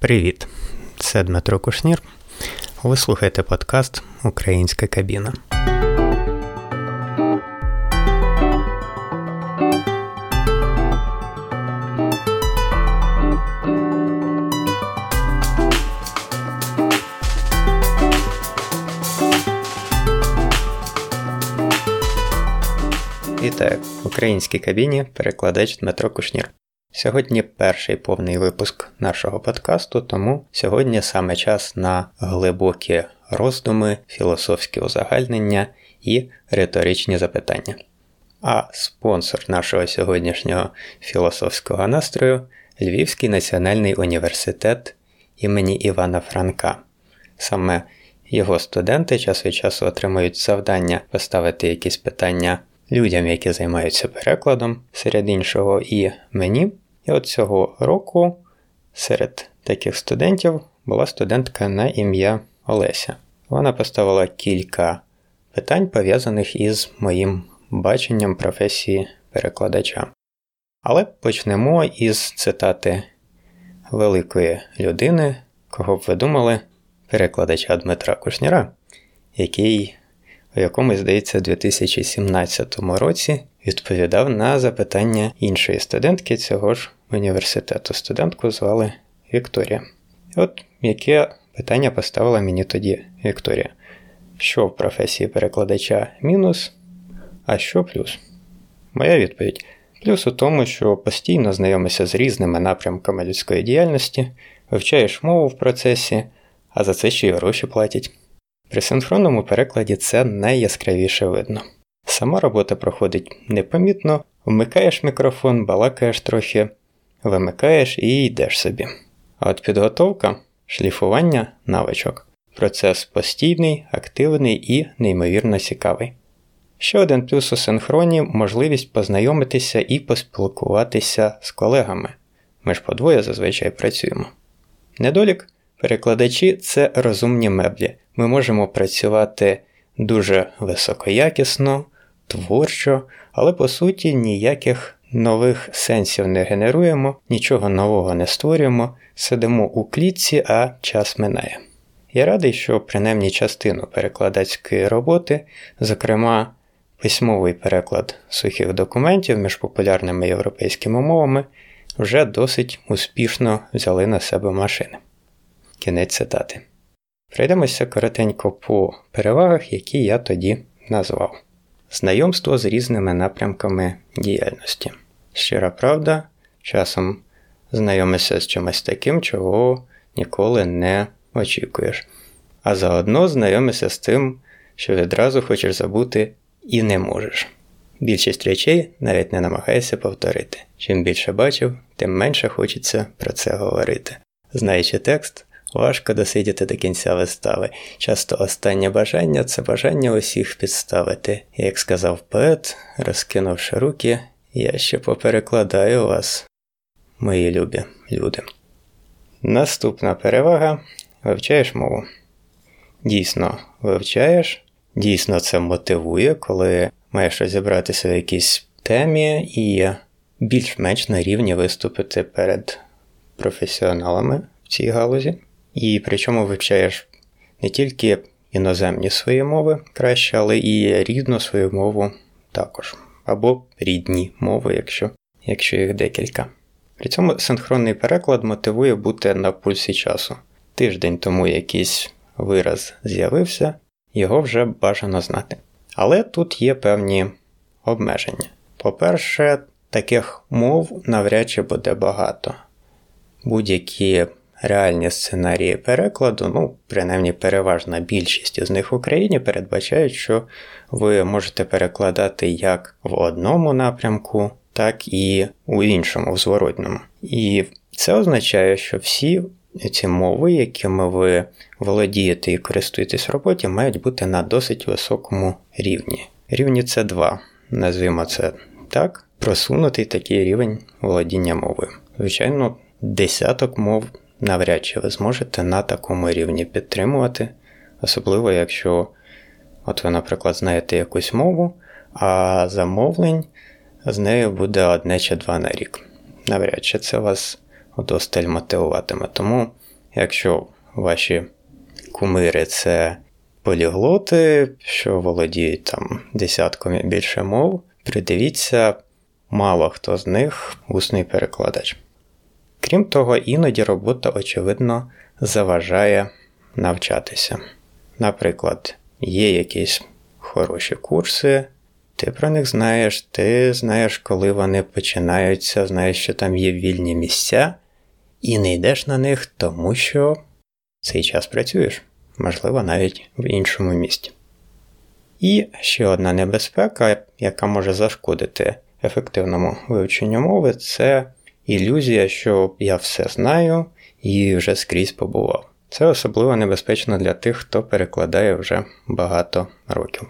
Привіт, це Дмитро Кушнір. Ви слухаєте подкаст Українська кабіна. Вітаю в українській кабіні перекладач Дмитро Кушнір. Сьогодні перший повний випуск нашого подкасту, тому сьогодні саме час на глибокі роздуми, філософські узагальнення і риторичні запитання. А спонсор нашого сьогоднішнього філософського настрою Львівський національний університет імені Івана Франка. Саме його студенти час від часу отримують завдання поставити якісь питання людям, які займаються перекладом серед іншого, і мені. І от цього року серед таких студентів була студентка на ім'я Олеся. Вона поставила кілька питань, пов'язаних із моїм баченням професії перекладача. Але почнемо із цитати великої людини, кого б ви думали, перекладача Дмитра Кушніра, який у якомусь, здається, 2017 році відповідав на запитання іншої студентки цього ж університету. Студентку звали Вікторія. От яке питання поставила мені тоді Вікторія? Що в професії перекладача мінус, а що плюс? Моя відповідь. Плюс у тому, що постійно знайомишся з різними напрямками людської діяльності, вивчаєш мову в процесі, а за це ще й гроші платять. При синхронному перекладі це найяскравіше видно. Сама робота проходить непомітно, вмикаєш мікрофон, балакаєш трохи, вимикаєш і йдеш собі. А от підготовка, шліфування навичок. Процес постійний, активний і неймовірно цікавий. Ще один плюс у синхроні можливість познайомитися і поспілкуватися з колегами. Ми ж подвоє зазвичай працюємо. Недолік перекладачі це розумні меблі. Ми можемо працювати дуже високоякісно, творчо, але по суті ніяких нових сенсів не генеруємо, нічого нового не створюємо, сидимо у клітці, а час минає. Я радий, що принаймні частину перекладацької роботи, зокрема письмовий переклад сухих документів між популярними європейськими мовами, вже досить успішно взяли на себе машини. Кінець цитати. Пройдемося коротенько по перевагах, які я тоді назвав. Знайомство з різними напрямками діяльності. Щира правда, часом знайомишся з чимось таким, чого ніколи не очікуєш. А заодно знайомишся з тим, що відразу хочеш забути і не можеш. Більшість речей навіть не намагаєшся повторити. Чим більше бачив, тим менше хочеться про це говорити. Знаючи текст, важко досидіти до кінця вистави. Часто останнє бажання це бажання усіх підставити. Як сказав поет, розкинувши руки, я ще поперекладаю вас, мої любі люди. Наступна перевага вивчаєш мову. Дійсно, вивчаєш, дійсно це мотивує, коли маєш розібратися в якійсь темі і більш-менш на рівні виступити перед професіоналами в цій галузі. І причому вивчаєш не тільки іноземні свої мови краще, але і рідну свою мову також. Або рідні мови, якщо, якщо їх декілька. При цьому синхронний переклад мотивує бути на пульсі часу. Тиждень тому якийсь вираз з'явився, його вже бажано знати. Але тут є певні обмеження. По-перше, таких мов навряд чи буде багато. Будь-які реальні сценарії перекладу, ну, принаймні переважна більшість з них в Україні передбачають, що ви можете перекладати як в одному напрямку, так і у іншому, в зворотньому. І це означає, що всі ці мови, якими ви володієте і користуєтесь в роботі, мають бути на досить високому рівні. Рівні це 2 назвімо це так, просунутий такий рівень володіння мовою. Звичайно, десяток мов навряд чи ви зможете на такому рівні підтримувати, особливо якщо от ви, наприклад, знаєте якусь мову, а замовлень з нею буде одне чи два на рік. Навряд чи це вас удосталь мотивуватиме. Тому якщо ваші кумири це поліглоти, що володіють там десятками більше мов, придивіться, мало хто з них усний перекладач. Крім того, іноді робота, очевидно, заважає навчатися. Наприклад, є якісь хороші курси, ти про них знаєш, ти знаєш, коли вони починаються, знаєш, що там є вільні місця, і не йдеш на них, тому що цей час працюєш, можливо, навіть в іншому місті. І ще одна небезпека, яка може зашкодити ефективному вивченню мови, це ілюзія, що я все знаю і вже скрізь побував. Це особливо небезпечно для тих, хто перекладає вже багато років.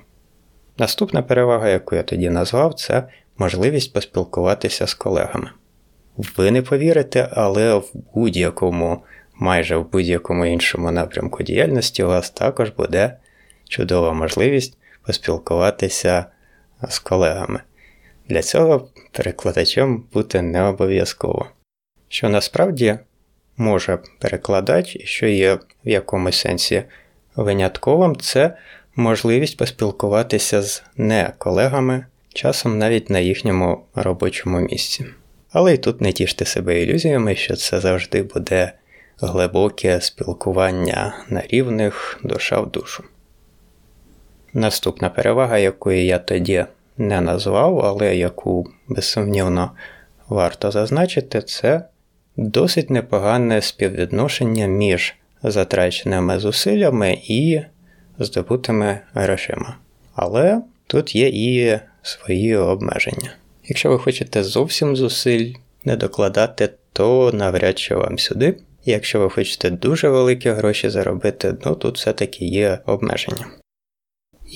Наступна перевага, яку я тоді назвав, це можливість поспілкуватися з колегами. Ви не повірите, але в будь-якому, майже в будь-якому іншому напрямку діяльності у вас також буде чудова можливість поспілкуватися з колегами. Для цього перекладачем бути не обов'язково. Що насправді може перекладач, і що є в якомусь сенсі винятковим, це можливість поспілкуватися з не колегами, часом навіть на їхньому робочому місці. Але й тут не тіште себе ілюзіями, що це завжди буде глибоке спілкування на рівних душа в душу. Наступна перевага, якої я тоді не назвав, але яку безсумнівно варто зазначити, це досить непогане співвідношення між затраченими зусиллями і здобутими грошима. Але тут є і свої обмеження. Якщо ви хочете зовсім зусиль не докладати, то навряд чи вам сюди. Якщо ви хочете дуже великі гроші заробити, ну тут все-таки є обмеження.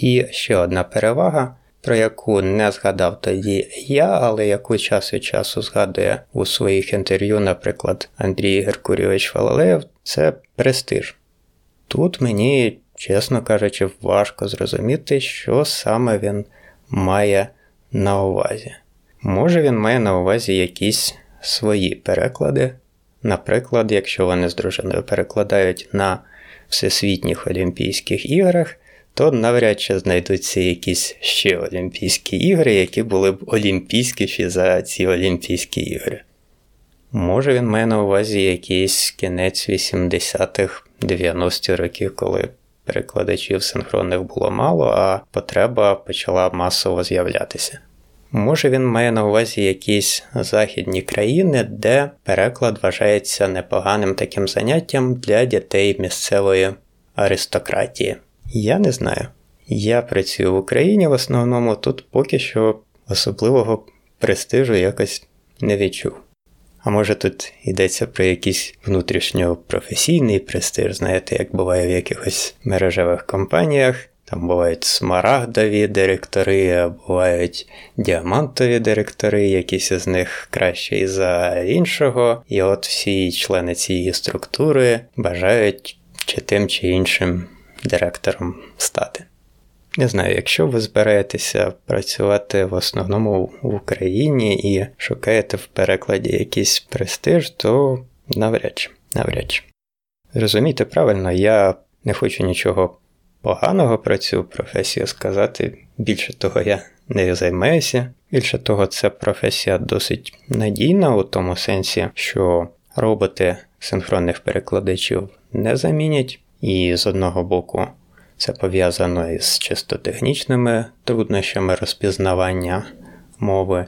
І ще одна перевага, про яку не згадав тоді я, але яку час від часу згадує у своїх інтерв'ю, наприклад, Андрій Геркурійович Валалеєв, це престиж. Тут мені чесно кажучи, важко зрозуміти, що саме він має на увазі. Може, він має на увазі якісь свої переклади. Наприклад, якщо вони з дружиною перекладають на Всесвітніх Олімпійських іграх, то навряд чи знайдуться якісь ще Олімпійські ігри, які були б олімпійськіші за ці Олімпійські ігри. Може, він має на увазі якийсь кінець 80-х, 90-ті років, коли перекладачів синхронних було мало, а потреба почала масово з'являтися. Може він має на увазі якісь західні країни, де переклад вважається непоганим таким заняттям для дітей місцевої аристократії. Я не знаю. Я працюю в Україні в основному, тут поки що особливого престижу якось не відчув. А може тут йдеться про якийсь внутрішньопрофесійний престиж, знаєте, як буває в якихось мережевих компаніях. Там бувають смарагдові директори, а бувають діамантові директори, якісь з них кращі за іншого. І от всі члени цієї структури бажають чи тим чи іншим директором стати. Не знаю, якщо ви збираєтеся працювати в основному в Україні і шукаєте в перекладі якийсь престиж, то навряд чи. навряд чи. Розумійте правильно, я не хочу нічого поганого про цю професію сказати. Більше того, я не займаюся. Більше того, це професія досить надійна у тому сенсі, що роботи синхронних перекладачів не замінять, і з одного боку. Це пов'язано із чисто технічними труднощами розпізнавання мови,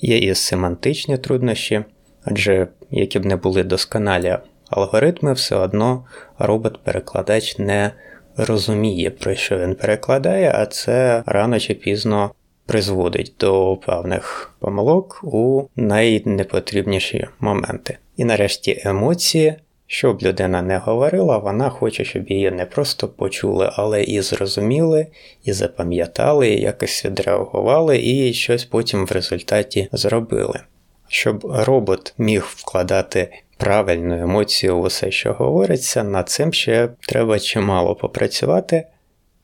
є і семантичні труднощі, адже які б не були досконалі алгоритми, все одно робот-перекладач не розуміє, про що він перекладає, а це рано чи пізно призводить до певних помилок у найнепотрібніші моменти. І нарешті емоції щоб людина не говорила, вона хоче, щоб її не просто почули, але і зрозуміли, і запам'ятали, і якось відреагували, і щось потім в результаті зробили. Щоб робот міг вкладати правильну емоцію в усе, що говориться, над цим ще треба чимало попрацювати.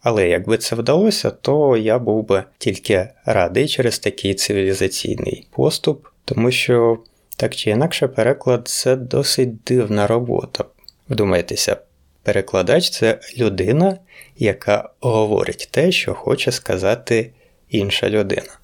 Але якби це вдалося, то я був би тільки радий через такий цивілізаційний поступ, тому що так чи інакше, переклад це досить дивна робота. Вдумайтеся, перекладач це людина, яка говорить те, що хоче сказати інша людина.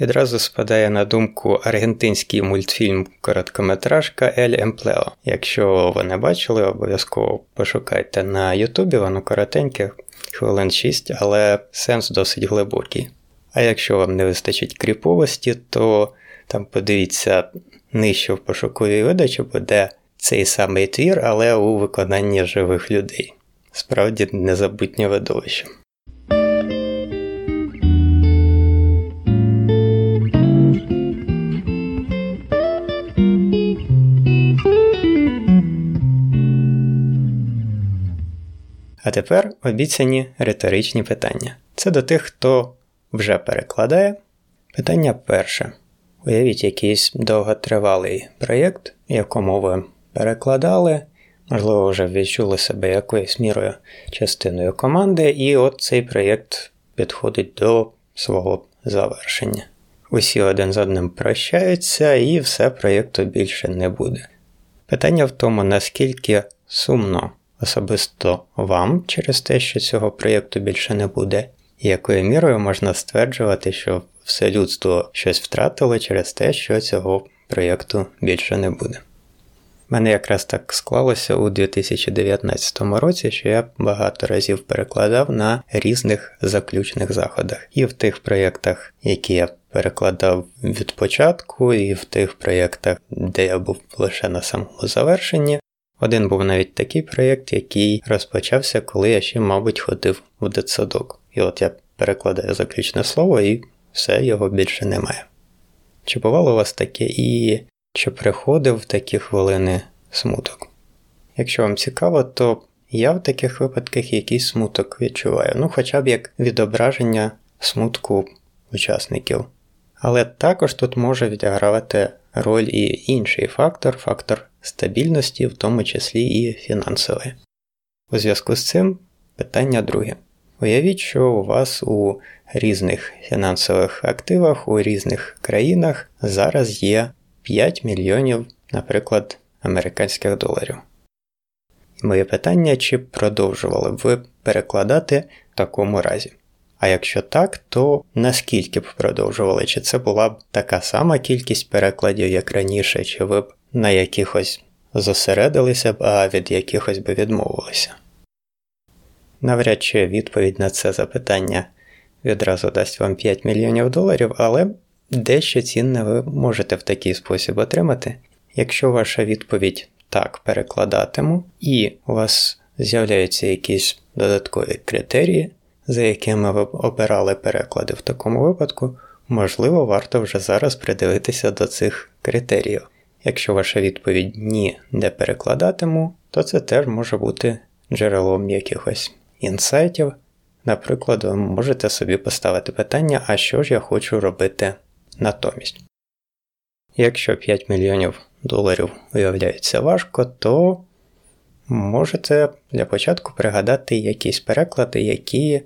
Відразу спадає на думку аргентинський мультфільм короткометражка El Empleo. Якщо ви не бачили, обов'язково пошукайте на Ютубі, воно коротеньке, хвилин 6, але сенс досить глибокий. А якщо вам не вистачить кріповості, то там подивіться нижче в пошуковій видачі буде цей самий твір, але у виконанні живих людей. Справді незабутнє видовище. А тепер обіцяні риторичні питання. Це до тих, хто вже перекладає. Питання перше. Уявіть якийсь довготривалий проєкт, якому ви перекладали, можливо, вже відчули себе якоюсь мірою частиною команди, і от цей проєкт підходить до свого завершення. Усі один з одним прощаються, і все проєкту більше не буде. Питання в тому, наскільки сумно особисто вам через те, що цього проєкту більше не буде, і якою мірою можна стверджувати, що все людство щось втратило через те, що цього проєкту більше не буде. У мене якраз так склалося у 2019 році, що я багато разів перекладав на різних заключних заходах. І в тих проєктах, які я перекладав від початку, і в тих проєктах, де я був лише на самому завершенні. Один був навіть такий проєкт, який розпочався, коли я ще, мабуть, ходив в дитсадок. І от я перекладаю заключне слово, і все його більше немає. Чи бувало у вас таке і чи приходив в такі хвилини смуток? Якщо вам цікаво, то я в таких випадках якийсь смуток відчуваю, ну хоча б як відображення смутку учасників. Але також тут може відігравати роль і інший фактор фактор стабільності, в тому числі і фінансової. У зв'язку з цим питання друге. Уявіть, що у вас у різних фінансових активах у різних країнах зараз є 5 мільйонів, наприклад, американських доларів. Моє питання, чи продовжували б ви перекладати в такому разі? А якщо так, то наскільки б продовжували? Чи це була б така сама кількість перекладів, як раніше, чи ви б на якихось зосередилися б, а від якихось би відмовилися? Навряд чи відповідь на це запитання відразу дасть вам 5 мільйонів доларів, але дещо цінне ви можете в такий спосіб отримати. Якщо ваша відповідь так перекладатиму, і у вас з'являються якісь додаткові критерії, за якими ви обирали переклади в такому випадку, можливо, варто вже зараз придивитися до цих критеріїв. Якщо ваша відповідь ні не перекладатиму, то це теж може бути джерелом якихось інсайтів. Наприклад, ви можете собі поставити питання, а що ж я хочу робити натомість. Якщо 5 мільйонів доларів виявляється важко, то можете для початку пригадати якісь переклади, які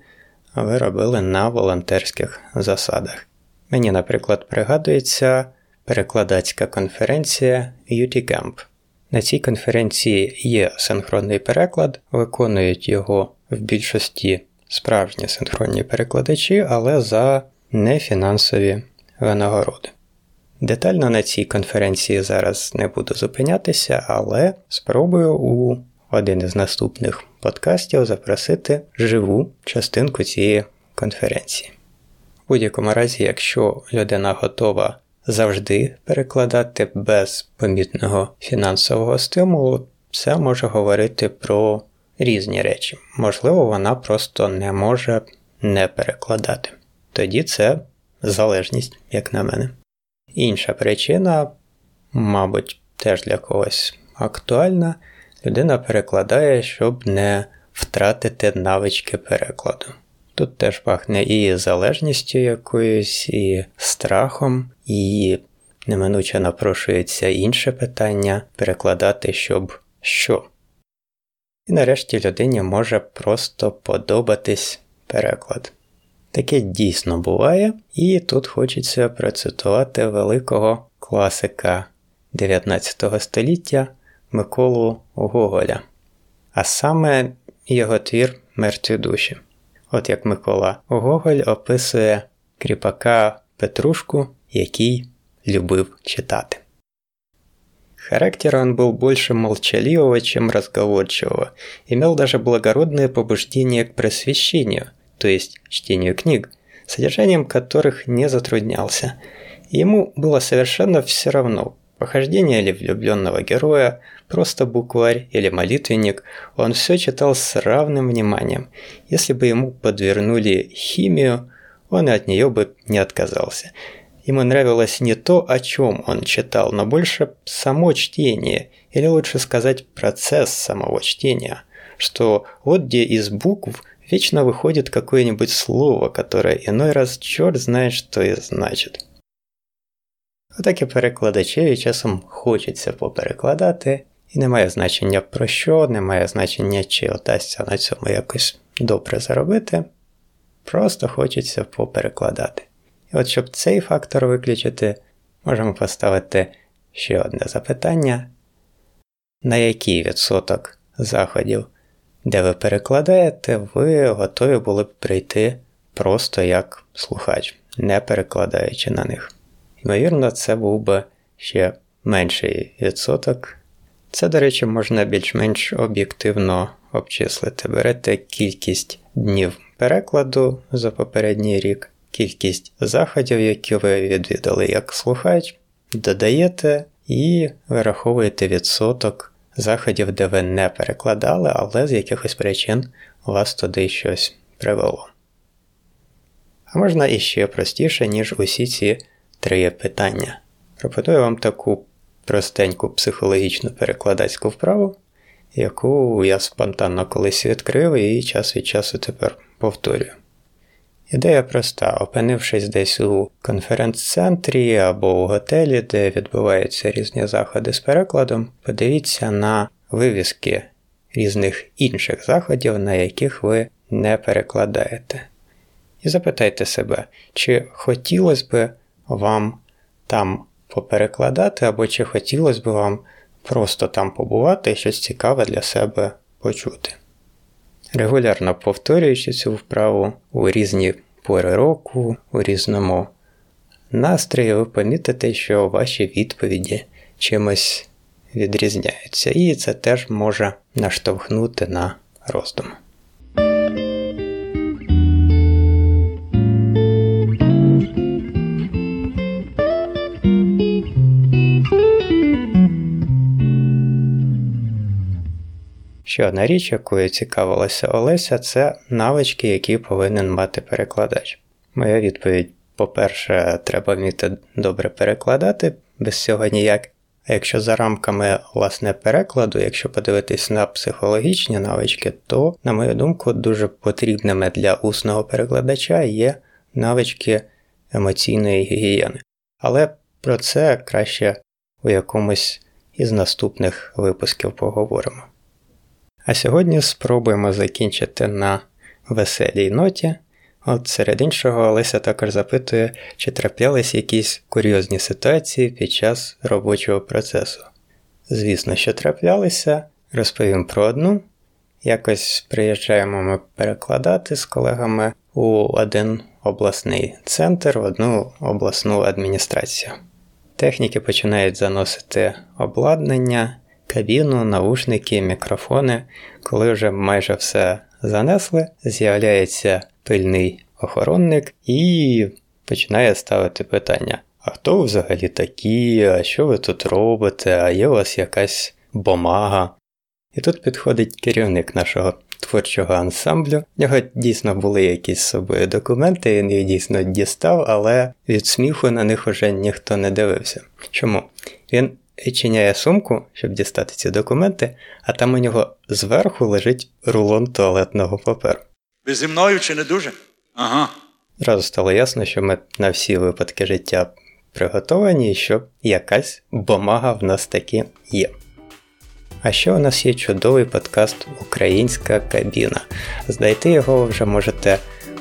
ви робили на волонтерських засадах. Мені, наприклад, пригадується перекладацька конференція UTCamp. На цій конференції є синхронний переклад, виконують його в більшості справжні синхронні перекладачі, але за нефінансові винагороди. Детально на цій конференції зараз не буду зупинятися, але спробую у один із наступних подкастів запросити живу частинку цієї конференції. В будь-якому разі, якщо людина готова завжди перекладати без помітного фінансового стимулу, це може говорити про різні речі. Можливо, вона просто не може не перекладати. Тоді це залежність, як на мене. Інша причина, мабуть, теж для когось актуальна, людина перекладає, щоб не втратити навички перекладу. Тут теж пахне і залежністю якоюсь, і страхом, і неминуче напрошується інше питання перекладати, щоб що. І нарешті людині може просто подобатись переклад. Таке дійсно буває, і тут хочеться процитувати великого класика 19 століття Миколу Гоголя. а саме його твір Мертві душі. От як Микола Гоголь описує кріпака Петрушку, який любив читати. Характер он был больше молчаливого, чем разговорчивого, имел даже благородное побуждение к просвещению, то есть чтению книг, содержанием которых не затруднялся. Ему было совершенно все равно, похождение ли влюбленного героя, просто букварь или молитвенник, он все читал с равным вниманием. Если бы ему подвернули химию, он и от нее бы не отказался – Ему нравилось не то, о чем он читал, но больше само чтение, или лучше сказать процесс самого чтения, что вот где из букв вечно выходит какое-нибудь слово, которое иной раз черт знает, что и значит. Отак і перекладачеві часом хочеться поперекладати, і немає значення про що, немає значення, чи отасться на цьому якось добре заробити. Просто хочеться поперекладати. І от щоб цей фактор виключити, можемо поставити ще одне запитання: на який відсоток заходів, де ви перекладаєте, ви готові були б прийти просто як слухач, не перекладаючи на них. Ймовірно, це був би ще менший відсоток. Це, до речі, можна більш-менш об'єктивно обчислити. Берете кількість днів перекладу за попередній рік кількість заходів, які ви відвідали як слухач, додаєте і вираховуєте відсоток заходів, де ви не перекладали, але з якихось причин вас туди щось привело. А можна іще простіше, ніж усі ці три питання. Пропоную вам таку простеньку психологічну перекладацьку вправу, яку я спонтанно колись відкрив і час від часу тепер повторюю. Ідея проста: опинившись десь у конференц-центрі або у готелі, де відбуваються різні заходи з перекладом, подивіться на вивіски різних інших заходів, на яких ви не перекладаєте. І запитайте себе, чи хотілося б вам там поперекладати, або чи хотілося б вам просто там побувати і щось цікаве для себе почути. Регулярно повторюючи цю вправу у різні пори року, у різному настрої, ви помітите, що ваші відповіді чимось відрізняються, і це теж може наштовхнути на роздум. Ще одна річ, якою цікавилася Олеся, це навички, які повинен мати перекладач. Моя відповідь: по-перше, треба вміти добре перекладати, без цього ніяк. А якщо за рамками власне перекладу, якщо подивитись на психологічні навички, то, на мою думку, дуже потрібними для усного перекладача є навички емоційної гігієни. Але про це краще у якомусь із наступних випусків поговоримо. А сьогодні спробуємо закінчити на веселій ноті. От серед іншого, Олеся також запитує, чи траплялись якісь курйозні ситуації під час робочого процесу. Звісно, що траплялися, розповім про одну. Якось приїжджаємо ми перекладати з колегами у один обласний центр, в одну обласну адміністрацію. Техніки починають заносити обладнання, кабіну, наушники, мікрофони. Коли вже майже все занесли, з'являється пильний охоронник і починає ставити питання: а хто ви взагалі такі? А що ви тут робите? А є у вас якась бумага? І тут підходить керівник нашого творчого ансамблю. В нього дійсно були якісь з собою документи, він їх дійсно дістав, але від сміху на них уже ніхто не дивився. Чому? Він відчиняє сумку, щоб дістати ці документи, а там у нього зверху лежить рулон туалетного паперу. Ви зі мною чи не дуже? Ага. Зразу стало ясно, що ми на всі випадки життя приготовані і що якась бумага в нас таки є. А ще у нас є чудовий подкаст Українська кабіна. Знайти його ви вже можете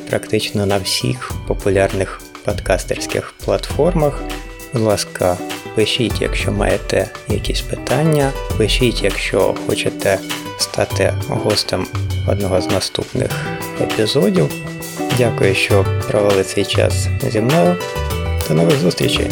практично на всіх популярних подкастерських платформах. Будь ласка, Пишіть, якщо маєте якісь питання, пишіть, якщо хочете стати гостем одного з наступних епізодів. Дякую, що провели цей час зі мною. До нових зустрічей!